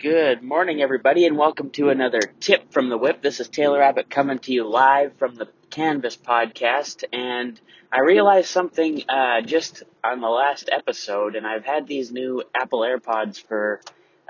Good morning, everybody, and welcome to another tip from the whip. This is Taylor Abbott coming to you live from the Canvas podcast, and I realized something uh, just on the last episode, and I've had these new Apple AirPods for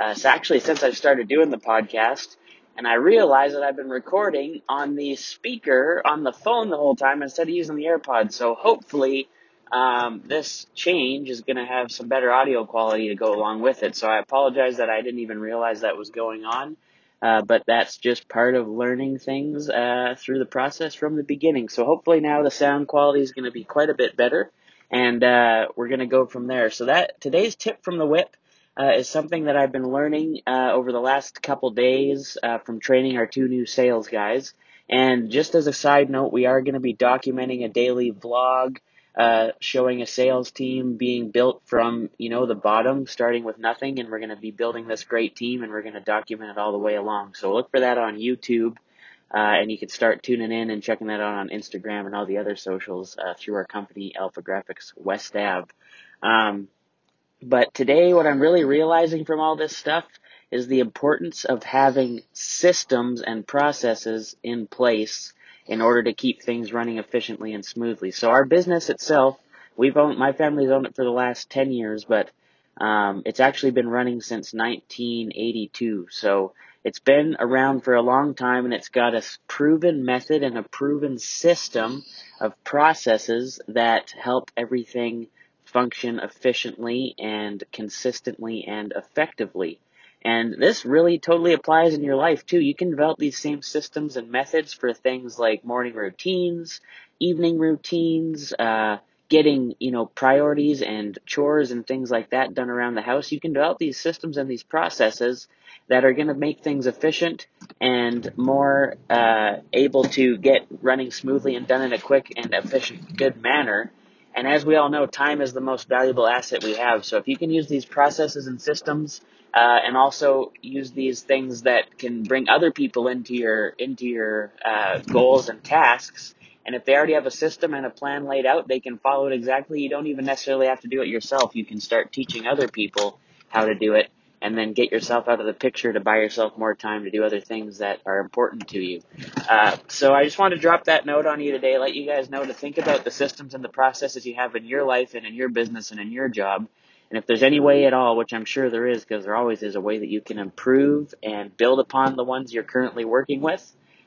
uh, actually since I've started doing the podcast, and I realized that I've been recording on the speaker on the phone the whole time instead of using the AirPods. So hopefully um, this change is going to have some better audio quality to go along with it. So I apologize that I didn't even realize that was going on. Uh, but that's just part of learning things uh, through the process from the beginning. So hopefully now the sound quality is going to be quite a bit better, and uh, we're going to go from there. So that today's tip from the whip uh, is something that I've been learning uh, over the last couple days uh, from training our two new sales guys. And just as a side note, we are going to be documenting a daily vlog uh, showing a sales team being built from you know the bottom, starting with nothing, and we're going to be building this great team, and we're going to document it all the way along. So look for that on YouTube, uh, and you can start tuning in and checking that out on Instagram and all the other socials uh, through our company AlphaGraphics West Ave. Um, but today, what I'm really realizing from all this stuff is the importance of having systems and processes in place in order to keep things running efficiently and smoothly. So our business itself, we've owned, my family's owned it for the last 10 years, but um, it's actually been running since 1982. So it's been around for a long time and it's got a proven method and a proven system of processes that help everything function efficiently and consistently and effectively. And this really totally applies in your life too. You can develop these same systems and methods for things like morning routines, evening routines, uh, getting, you know, priorities and chores and things like that done around the house. You can develop these systems and these processes that are going to make things efficient and more uh, able to get running smoothly and done in a quick and efficient, good manner. And as we all know, time is the most valuable asset we have. So if you can use these processes and systems uh, and also use these things that can bring other people into your into your uh, goals and tasks. And if they already have a system and a plan laid out, they can follow it exactly. You don't even necessarily have to do it yourself. You can start teaching other people how to do it, and then get yourself out of the picture to buy yourself more time to do other things that are important to you. Uh, so I just want to drop that note on you today, let you guys know to think about the systems and the processes you have in your life and in your business and in your job and if there's any way at all, which I'm sure there is, because there always is a way that you can improve and build upon the ones you're currently working with,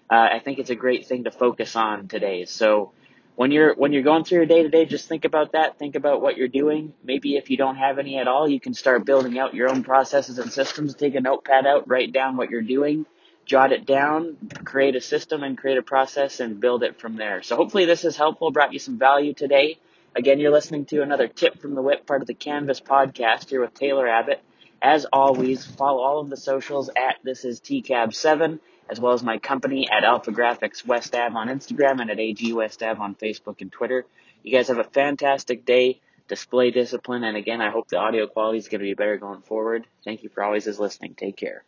uh, I think it's a great thing to focus on today. So when you're when you're going through your day to day, just think about that. Think about what you're doing. Maybe if you don't have any at all, you can start building out your own processes and systems. Take a notepad out, write down what you're doing, jot it down, create a system and create a process and build it from there. So hopefully this is helpful, brought you some value today. Again, you're listening to another tip from the whip, part of the Canvas podcast here with Taylor Abbott. As always, follow all of the socials at this is TCAB7, as well as my company at AlphaGraphics West Ave on Instagram and at AG West Ave on Facebook and Twitter. You guys have a fantastic day. Display discipline, and again, I hope the audio quality is going to be better going forward. Thank you for always listening. Take care.